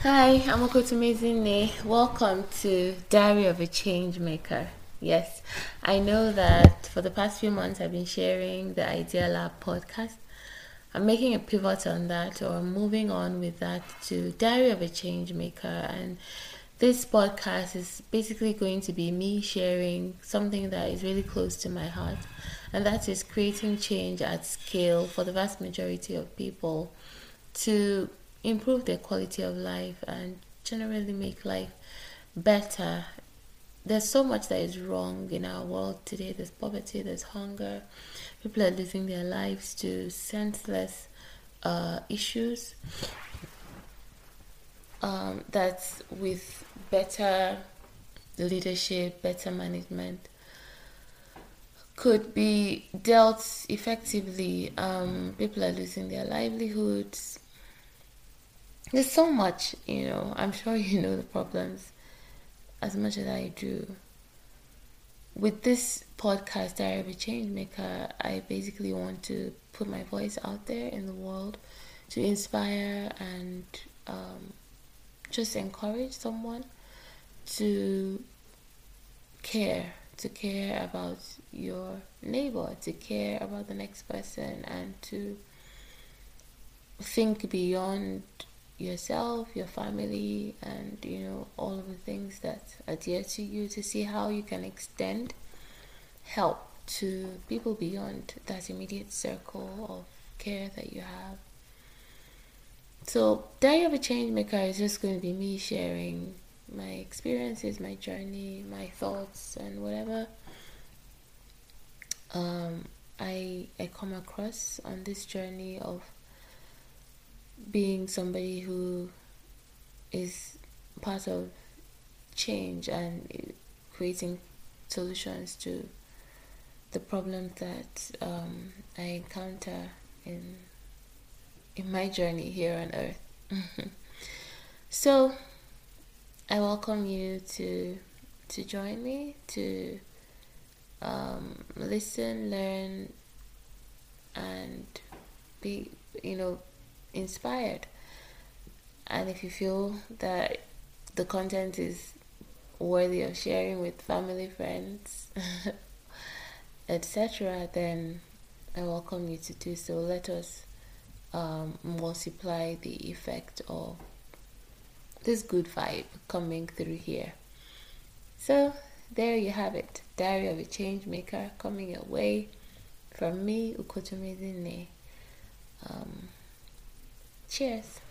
Hi, I'm Okotumezine. Welcome to Diary of a Change Maker. Yes, I know that for the past few months I've been sharing the Idea Lab podcast. I'm making a pivot on that or moving on with that to Diary of a Change Maker. And this podcast is basically going to be me sharing something that is really close to my heart, and that is creating change at scale for the vast majority of people to improve their quality of life and generally make life better. There's so much that is wrong in our world today. There's poverty, there's hunger. People are losing their lives to senseless uh, issues. Um, that's with better leadership, better management, could be dealt effectively. Um, people are losing their livelihoods, there's so much, you know. I'm sure you know the problems as much as I do. With this podcast, Diary of a Change Maker, I basically want to put my voice out there in the world to inspire and um, just encourage someone to care, to care about your neighbor, to care about the next person, and to think beyond yourself, your family, and you know all of the things that are dear to you to see how you can extend help to people beyond that immediate circle of care that you have. So, Diary of a Change Maker is just going to be me sharing my experiences, my journey, my thoughts, and whatever um, I I come across on this journey of being somebody who is part of change and creating solutions to the problems that um, I encounter in in my journey here on earth. so I welcome you to to join me to um, listen, learn, and be you know inspired. And if you feel that the content is worthy of sharing with family, friends, etc., then I welcome you to do so. Let us um, multiply the effect of this good vibe coming through here. So, there you have it Diary of a Change Maker coming your way from me, Ukotomezine. Um, Cheers.